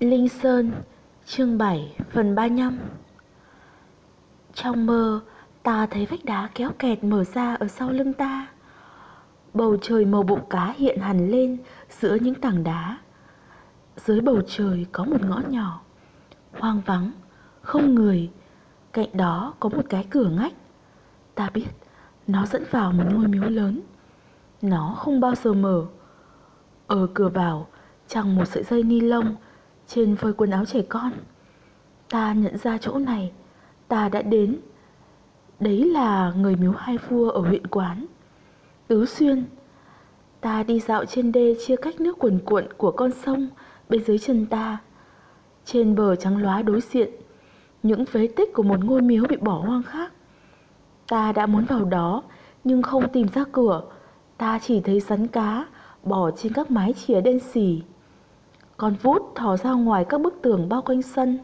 Linh Sơn Chương 7 phần 35 Trong mơ Ta thấy vách đá kéo kẹt mở ra ở sau lưng ta. Bầu trời màu bụng cá hiện hẳn lên giữa những tảng đá. Dưới bầu trời có một ngõ nhỏ Hoang vắng, không người. Cạnh đó có một cái cửa ngách. Ta biết nó dẫn vào một ngôi miếu lớn. Nó không bao giờ mở. Ở cửa vào chẳng một sợi dây ni lông trên phơi quần áo trẻ con. Ta nhận ra chỗ này, ta đã đến. Đấy là người miếu hai vua ở huyện quán. Tứ xuyên. Ta đi dạo trên đê chia cách nước cuồn cuộn của con sông bên dưới chân ta. Trên bờ trắng lóa đối diện, những phế tích của một ngôi miếu bị bỏ hoang khác. Ta đã muốn vào đó, nhưng không tìm ra cửa. Ta chỉ thấy rắn cá bỏ trên các mái chìa đen xì. Con vút thò ra ngoài các bức tường bao quanh sân.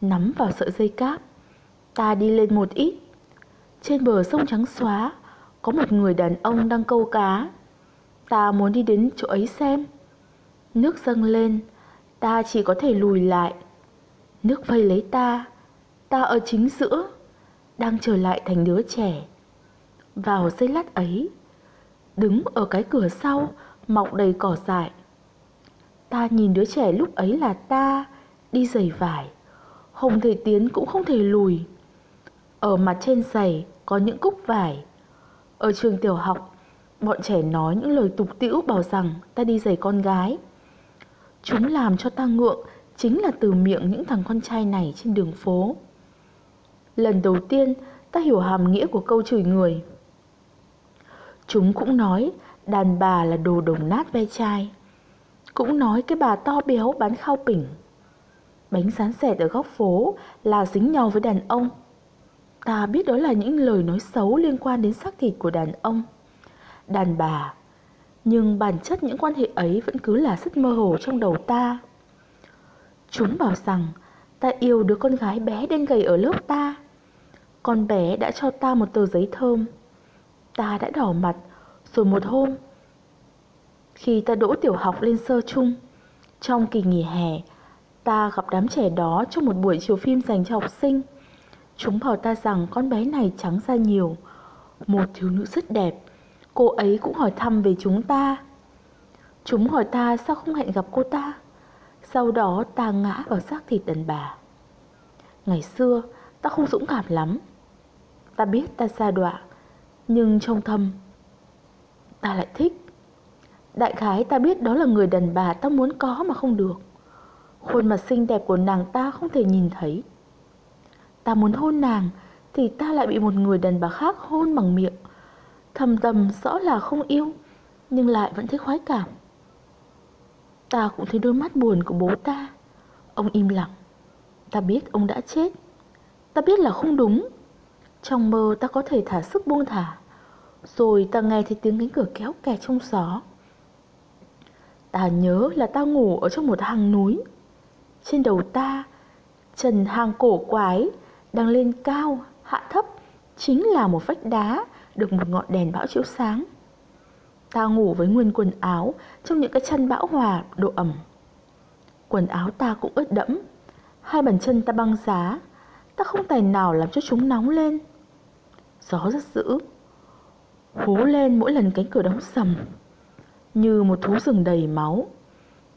Nắm vào sợi dây cáp, Ta đi lên một ít. Trên bờ sông trắng xóa, Có một người đàn ông đang câu cá. Ta muốn đi đến chỗ ấy xem. Nước dâng lên, Ta chỉ có thể lùi lại. Nước vây lấy ta Ta ở chính giữa, Đang trở lại thành đứa trẻ. Vào giây lát ấy, Đứng ở cái cửa sau, Mọc đầy cỏ dại. Ta nhìn đứa trẻ lúc ấy là ta, Đi giày vải. Không thể tiến cũng không thể lùi. Ở mặt trên giày có những cúc vải. Ở trường tiểu học, Bọn trẻ nói những lời tục tĩu bảo rằng ta đi giày con gái. Chúng làm cho ta ngượng Chính là từ miệng những thằng con trai này trên đường phố. Lần đầu tiên, ta hiểu hàm nghĩa của câu chửi người. Chúng cũng nói đàn bà là đồ đồng nát ve chai cũng nói cái bà to béo bán khao pỉnh. Bánh sán sẻ ở góc phố là dính nhau với đàn ông. Ta biết đó là những lời nói xấu liên quan đến xác thịt của đàn ông, Đàn bà. Nhưng bản chất những quan hệ ấy vẫn cứ là rất mơ hồ trong đầu ta. Chúng bảo rằng ta yêu đứa con gái bé đen gầy ở lớp ta. Con bé đã cho ta một tờ giấy thơm. Ta đã đỏ mặt Rồi một hôm khi ta đỗ tiểu học lên sơ chung. Trong kỳ nghỉ hè, Ta gặp đám trẻ đó trong một buổi chiếu phim dành cho học sinh. Chúng bảo ta rằng con bé này trắng da nhiều, Một thiếu nữ rất đẹp. Cô ấy cũng hỏi thăm về chúng ta. Chúng hỏi ta sao không hẹn gặp cô ta. Sau đó ta ngã vào xác thịt đàn bà. Ngày xưa, ta không dũng cảm lắm. Ta biết ta xa đọa, Nhưng trong thâm, Ta lại thích. Đại khái ta biết đó là người đàn bà ta muốn có mà không được. Khuôn mặt xinh đẹp của nàng ta không thể nhìn thấy. Ta muốn hôn nàng Thì ta lại bị một người đàn bà khác hôn bằng miệng. Thầm tầm rõ là không yêu, Nhưng lại vẫn thấy khoái cảm. Ta cũng thấy đôi mắt buồn của bố ta. Ông im lặng. Ta biết ông đã chết. Ta biết là không đúng. Trong mơ ta có thể thả sức buông thả. Rồi ta nghe thấy tiếng cánh cửa kéo kẹt trong gió Ta nhớ là ta ngủ ở trong một hang núi. Trên đầu ta Trần hang cổ quái Đang lên cao, hạ thấp Chính là một vách đá Được một ngọn đèn bão chiếu sáng. Ta ngủ với nguyên quần áo Trong những cái chân bão hòa độ ẩm. Quần áo ta cũng ướt đẫm. Hai bàn chân ta băng giá. Ta không tài nào làm cho chúng nóng lên. Gió rất dữ. Hú lên mỗi lần cánh cửa đóng sầm như một thú rừng đầy máu,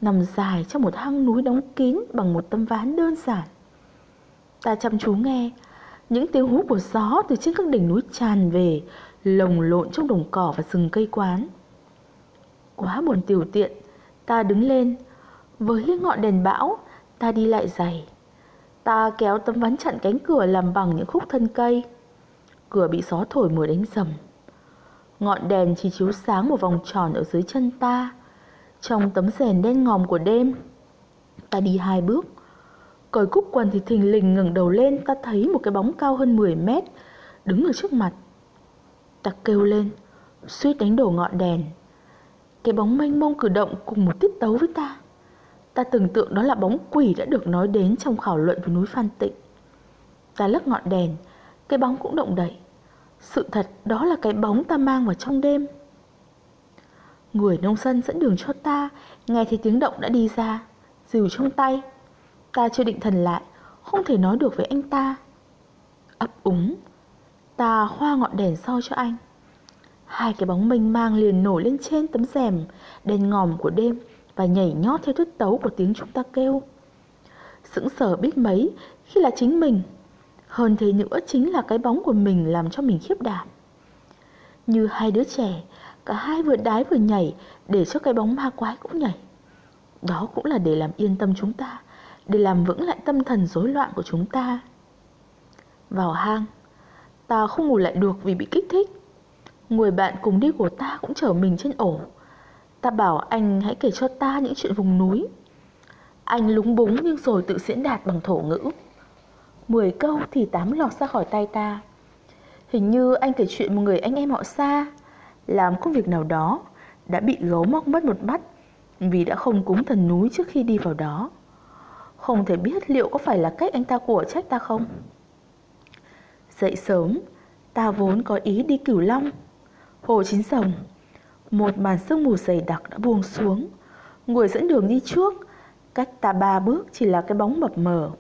nằm dài trong một hang núi đóng kín bằng một tấm ván đơn giản. Ta chăm chú nghe, những tiếng hú của gió từ trên các đỉnh núi tràn về, lồng lộn trong đồng cỏ và rừng cây quán. Quá buồn tiểu tiện, ta đứng lên, với ngọn đèn bão, ta đi lại dày. Ta kéo tấm ván chặn cánh cửa làm bằng những khúc thân cây. Cửa bị gió thổi mở đánh rầm. Ngọn đèn chỉ chiếu sáng một vòng tròn ở dưới chân ta. Trong tấm rèn đen ngòm của đêm, Ta đi hai bước. Cởi cúc quần thì thình lình ngẩng đầu lên, Ta thấy một cái bóng cao hơn 10 mét Đứng ở trước mặt. Ta kêu lên, Suýt đánh đổ ngọn đèn. Cái bóng mênh mông cử động cùng một tiết tấu với ta. Ta tưởng tượng đó là bóng quỷ đã được nói đến trong khảo luận với núi Phan Tịnh. Ta lắc ngọn đèn, Cái bóng cũng động đậy sự thật, đó là cái bóng ta mang vào trong đêm. Người nông dân dẫn đường cho ta, Nghe thấy tiếng động đã đi ra, Dìu trong tay. Ta chưa định thần lại, Không thể nói được với anh ta. Ấp úng, Ta hoa ngọn đèn soi cho anh. Hai cái bóng mênh mang liền nổi lên trên tấm rèm, Đèn ngòm của đêm Và nhảy nhót theo thuyết tấu của tiếng chúng ta kêu. Sững sờ biết mấy Khi là chính mình. Hơn thế nữa chính là cái bóng của mình Làm cho mình khiếp đảm. Như hai đứa trẻ, Cả hai vừa đái vừa nhảy Để cho cái bóng ma quái cũng nhảy. Đó cũng là để làm yên tâm chúng ta, Để làm vững lại tâm thần rối loạn của chúng ta. Vào hang, Ta không ngủ lại được vì bị kích thích. Người bạn cùng đi của ta cũng chở mình trên ổ. Ta bảo anh hãy kể cho ta những chuyện vùng núi. Anh lúng búng nhưng rồi tự diễn đạt bằng thổ ngữ. Mười câu thì tám lọt ra khỏi tay ta. Hình như anh kể chuyện một người anh em họ xa. Làm công việc nào đó Đã bị gấu móc mất một mắt Vì đã không cúng thần núi trước khi đi vào đó. Không thể biết liệu có phải là cách anh ta của trách ta không? Dậy sớm Ta vốn có ý đi cửu long. Hồ Chín sồng, Một màn sương mù dày đặc đã buông xuống. Người dẫn đường đi trước Cách ta ba bước chỉ là cái bóng mập mờ.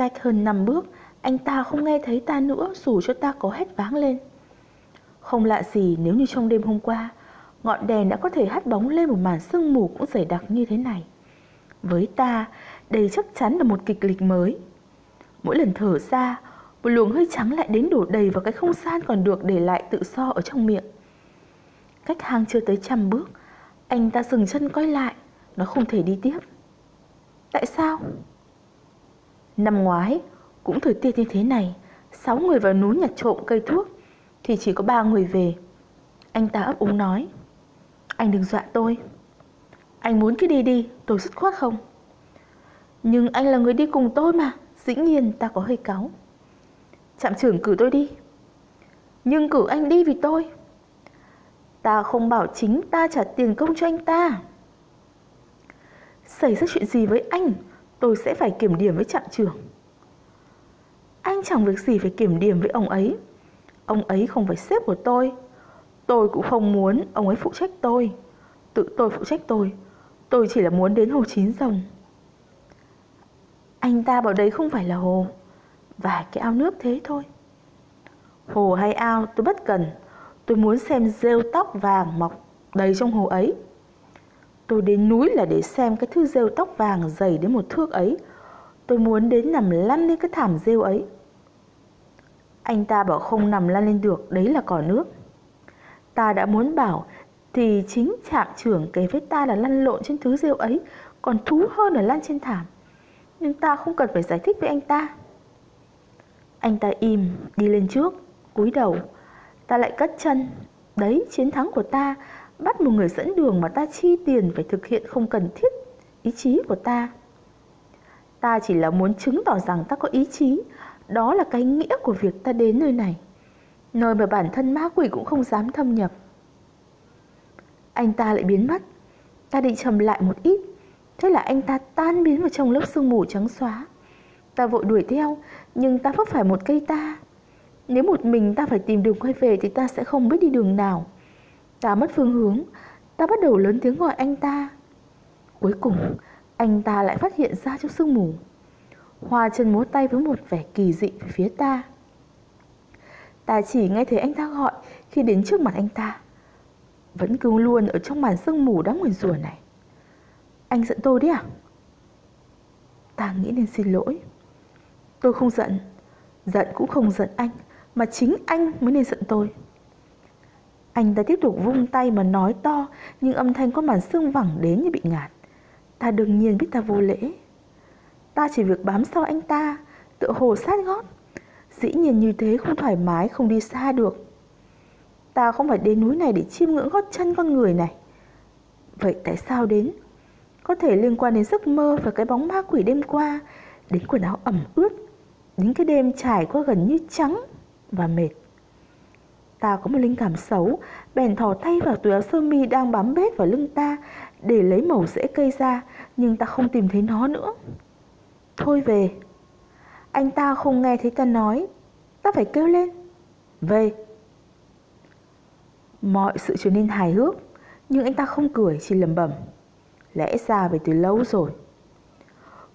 Cách hơn năm bước, Anh ta không nghe thấy ta nữa Dù cho ta có hét váng lên. Không lạ gì nếu như trong đêm hôm qua, Ngọn đèn đã có thể hắt bóng lên một màn sương mù cũng dày đặc như thế này. Với ta, Đây chắc chắn là một kịch lịch mới. Mỗi lần thở ra, Một luồng hơi trắng lại đến đổ đầy vào cái không gian còn được để lại tự do ở trong miệng. Cách hang chưa tới trăm bước, Anh ta dừng chân coi lại, Nó không thể đi tiếp. Tại sao? Năm ngoái, Cũng thời tiết như thế này, Sáu người vào núi nhặt trộm cây thuốc, Thì chỉ có ba người về. Anh ta ấp úng nói, Anh đừng dọa tôi. Anh muốn cứ đi đi, tôi dứt khoát không? Nhưng anh là người đi cùng tôi mà, Dĩ nhiên ta có hơi cáu. Trạm trưởng cử tôi đi. Nhưng cử anh đi vì tôi. Ta không bảo chính ta trả tiền công cho anh ta. Xảy ra chuyện gì với anh? Tôi sẽ phải kiểm điểm với trạm trưởng. Anh chẳng việc gì phải kiểm điểm với ông ấy. Ông ấy không phải sếp của tôi. Tôi cũng không muốn ông ấy phụ trách tôi. Tự tôi phụ trách tôi. Tôi chỉ là muốn đến hồ chín rồng. Anh ta bảo đấy không phải là hồ, Và cái ao nước thế thôi. Hồ hay ao tôi bất cần. Tôi muốn xem rêu tóc vàng mọc đầy trong hồ ấy. Tôi đến núi là để xem cái thứ rêu tóc vàng dày đến một thước ấy. Tôi muốn đến nằm lăn lên cái thảm rêu ấy. Anh ta bảo không nằm lăn lên được, đấy là cỏ nước. Ta đã muốn bảo Thì chính trạm trưởng kể với ta là lăn lộn trên thứ rêu ấy Còn thú hơn là lăn trên thảm. Nhưng ta không cần phải giải thích với anh ta. Anh ta im, đi lên trước, cúi đầu. Ta lại cất chân. Đấy chiến thắng của ta. Bắt một người dẫn đường mà ta chi tiền Phải thực hiện không cần thiết Ý chí của ta. Ta chỉ là muốn chứng tỏ rằng ta có ý chí. Đó là cái nghĩa của việc ta đến nơi này. Nơi mà bản thân ma quỷ cũng không dám thâm nhập. Anh ta lại biến mất. Ta định trầm lại một ít. Thế là anh ta tan biến vào trong lớp sương mù trắng xóa. Ta vội đuổi theo, Nhưng ta vấp phải một cây ta. Nếu một mình ta phải tìm đường quay về thì ta sẽ không biết đi đường nào. Ta mất phương hướng, ta bắt đầu lớn tiếng gọi anh ta. Cuối cùng, anh ta lại phát hiện ra trong sương mù. Hoa chân múa tay với một vẻ kỳ dị về phía ta. Ta chỉ nghe thấy anh ta gọi khi đến trước mặt anh ta. Vẫn cứ luôn ở trong màn sương mù đáng nguyền rủa này. Anh giận tôi đấy à? Ta nghĩ nên xin lỗi. Tôi không giận, giận cũng không giận anh mà chính anh mới nên giận tôi. Anh ta tiếp tục vung tay mà nói to nhưng âm thanh có màn xương vẳng đến như bị ngạt. Ta đương nhiên biết ta vô lễ. Ta chỉ việc bám sau anh ta, tựa hồ sát gót. Dĩ nhiên như thế không thoải mái, không đi xa được. Ta không phải đến núi này để chiêm ngưỡng gót chân con người này. Vậy tại sao đến? Có thể liên quan đến giấc mơ và cái bóng ma quỷ đêm qua, đến quần áo ẩm ướt, đến cái đêm trải qua gần như trắng và mệt. Ta có một linh cảm xấu, bèn thò tay vào túi áo sơ mi đang bám bết vào lưng ta để lấy mẩu rễ cây ra, nhưng ta không tìm thấy nó nữa. Thôi về. Anh ta không nghe thấy ta nói, ta phải kêu lên. Về. Mọi sự trở nên hài hước, nhưng anh ta không cười, chỉ lẩm bẩm. Lẽ ra về từ lâu rồi.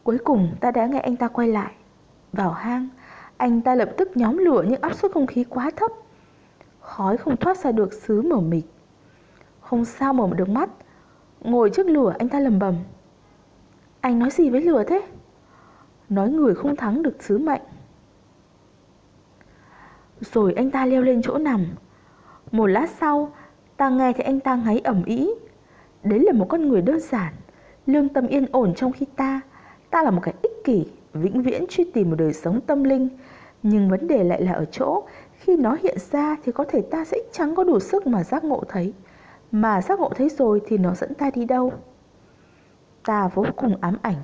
Cuối cùng ta đã nghe anh ta quay lại Vào hang Anh ta lập tức nhóm lửa nhưng áp suất không khí quá thấp Khói không thoát ra được, xứ mở mịt. Không sao mở được mắt. Ngồi trước lửa, anh ta lầm bầm Anh nói gì với lửa thế? Nói người không thắng được sứ mệnh. Rồi anh ta leo lên chỗ nằm. Một lát sau, Ta nghe thấy anh ta ngáy ẩm ý. Đấy là một con người đơn giản, Lương tâm yên ổn trong khi ta. Ta là một cái ích kỷ, Vĩnh viễn truy tìm một đời sống tâm linh. Nhưng vấn đề lại là ở chỗ, Khi nó hiện ra thì có thể ta sẽ chẳng có đủ sức mà giác ngộ thấy. Mà giác ngộ thấy rồi thì nó dẫn ta đi đâu? Ta vô cùng ám ảnh.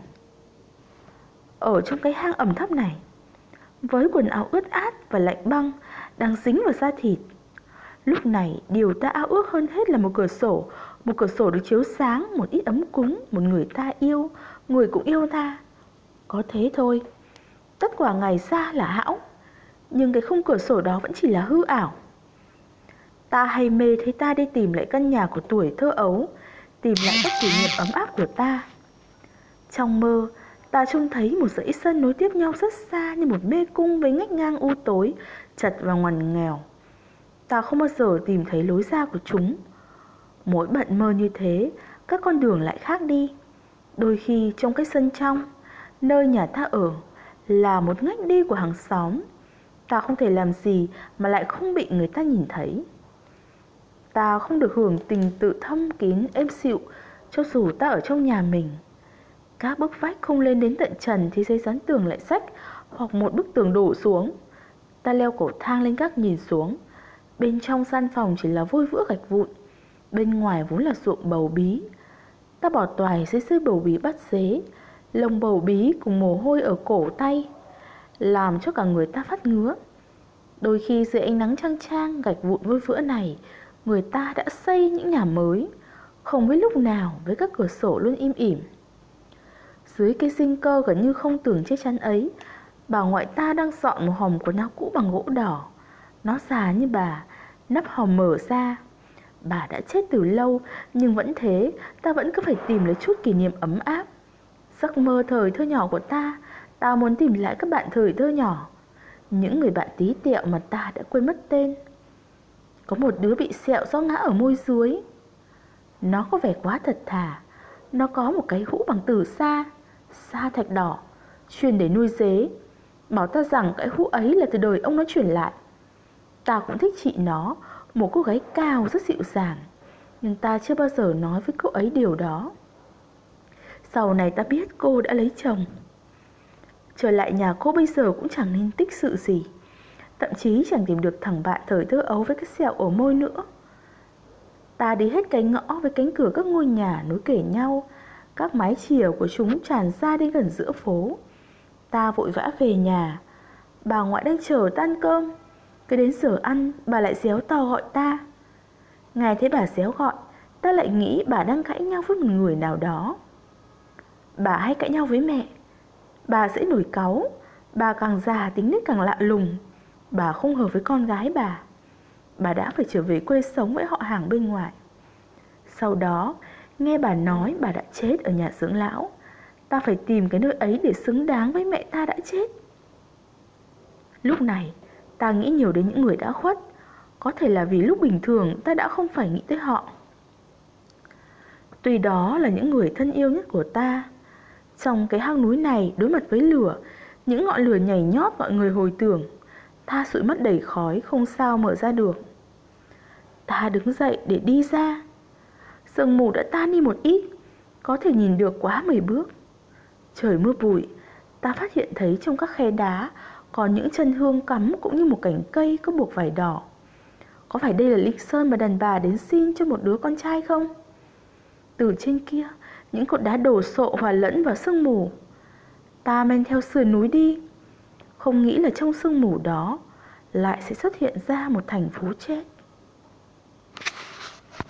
Ở trong cái hang ẩm thấp này, Với quần áo ướt át và lạnh băng Đang dính vào da thịt, Lúc này điều ta ao ước hơn hết là một cửa sổ. Một cửa sổ được chiếu sáng, Một ít ấm cúng, Một người ta yêu, Người cũng yêu ta. Có thế thôi. Tất quả ngày xa là hão. Nhưng cái khung cửa sổ đó vẫn chỉ là hư ảo Ta hay mê thấy ta đi tìm lại căn nhà của tuổi thơ ấu Tìm lại các kỷ niệm ấm áp của ta Trong mơ Ta trông thấy một dãy sân nối tiếp nhau rất xa Như một mê cung với ngách ngang u tối Chật và ngoằn nghèo ta không bao giờ tìm thấy lối ra của chúng. Mỗi bận mơ như thế, các con đường lại khác đi. Đôi khi trong cái sân trong, nơi nhà ta ở, là một ngách đi của hàng xóm. Ta không thể làm gì mà lại không bị người ta nhìn thấy. Ta không được hưởng tình tự thâm kín êm dịu cho dù ta ở trong nhà mình. Các bức vách không lên đến tận trần thì dây dán tường lại sách hoặc một bức tường đổ xuống. Ta leo cổ thang lên các nhìn xuống Bên trong gian phòng chỉ là vôi vữa gạch vụn Bên ngoài vốn là ruộng bầu bí Ta bỏ toài dưới dưới bầu bí bắt xế, lồng bầu bí cùng mồ hôi ở cổ tay làm cho cả người ta phát ngứa Đôi khi dưới ánh nắng trăng trang gạch vụn vôi vữa này Người ta đã xây những nhà mới Không biết lúc nào với các cửa sổ luôn im ỉm Dưới cái sinh cơ gần như không tưởng chiếc chắn ấy Bà ngoại ta đang dọn một hòm quần áo cũ bằng gỗ đỏ Nó già như bà nắp hòm mở ra. Bà đã chết từ lâu, nhưng vẫn thế, ta vẫn cứ phải tìm lấy chút kỷ niệm ấm áp. Giấc mơ thời thơ nhỏ của ta, ta muốn tìm lại các bạn thời thơ nhỏ. Những người bạn tí tẹo mà ta đã quên mất tên. Có một đứa bị sẹo do ngã ở môi dưới. Nó có vẻ quá thật thà. Nó có một cái hũ bằng từ xa, sa thạch đỏ, chuyên để nuôi dế. Bảo ta rằng cái hũ ấy là từ đời ông nó chuyển lại. Ta cũng thích chị nó Một cô gái cao rất dịu dàng Nhưng ta chưa bao giờ nói với cô ấy điều đó Sau này ta biết cô đã lấy chồng Trở lại nhà cô bây giờ cũng chẳng nên tích sự gì. Thậm chí chẳng tìm được thằng bạn thời thơ ấu với cái sẹo ở môi nữa. Ta đi hết cái ngõ với cánh cửa các ngôi nhà nối kể nhau, Các mái chìa của chúng tràn ra đến gần giữa phố. Ta vội vã về nhà. Bà ngoại đang chờ ta ăn cơm. Cứ đến giờ ăn, bà lại xéo to gọi ta. Ngài thấy bà xéo gọi, Ta lại nghĩ bà đang cãi nhau với một người nào đó. Bà hay cãi nhau với mẹ. Bà sẽ nổi cáu. Bà càng già tính nết càng lạ lùng. Bà không hợp với con gái bà. Bà đã phải trở về quê sống với họ hàng bên ngoài. Sau đó, Nghe bà nói bà đã chết ở nhà dưỡng lão. Ta phải tìm cái nơi ấy để xứng đáng với mẹ ta đã chết. Lúc này, Ta nghĩ nhiều đến những người đã khuất. Có thể là vì lúc bình thường ta đã không phải nghĩ tới họ. Tuy đó là những người thân yêu nhất của ta trong cái hang núi này đối mặt với lửa. Những ngọn lửa nhảy nhót mọi người hồi tưởng. Ta sụi mất đầy khói, không sao mở ra được. Ta đứng dậy để đi ra. Sương mù đã tan đi một ít, Có thể nhìn được quá mười bước. Trời mưa bụi, Ta phát hiện thấy trong các khe đá có những chân hương cắm cũng như một cành cây có buộc vải đỏ. Có phải đây là Linh Sơn mà đàn bà đến xin cho một đứa con trai không? Từ trên kia những cột đá đổ sộ hòa lẫn vào sương mù. Ta men theo sườn núi đi. Không nghĩ là trong sương mù đó Lại sẽ xuất hiện ra một thành phố chết.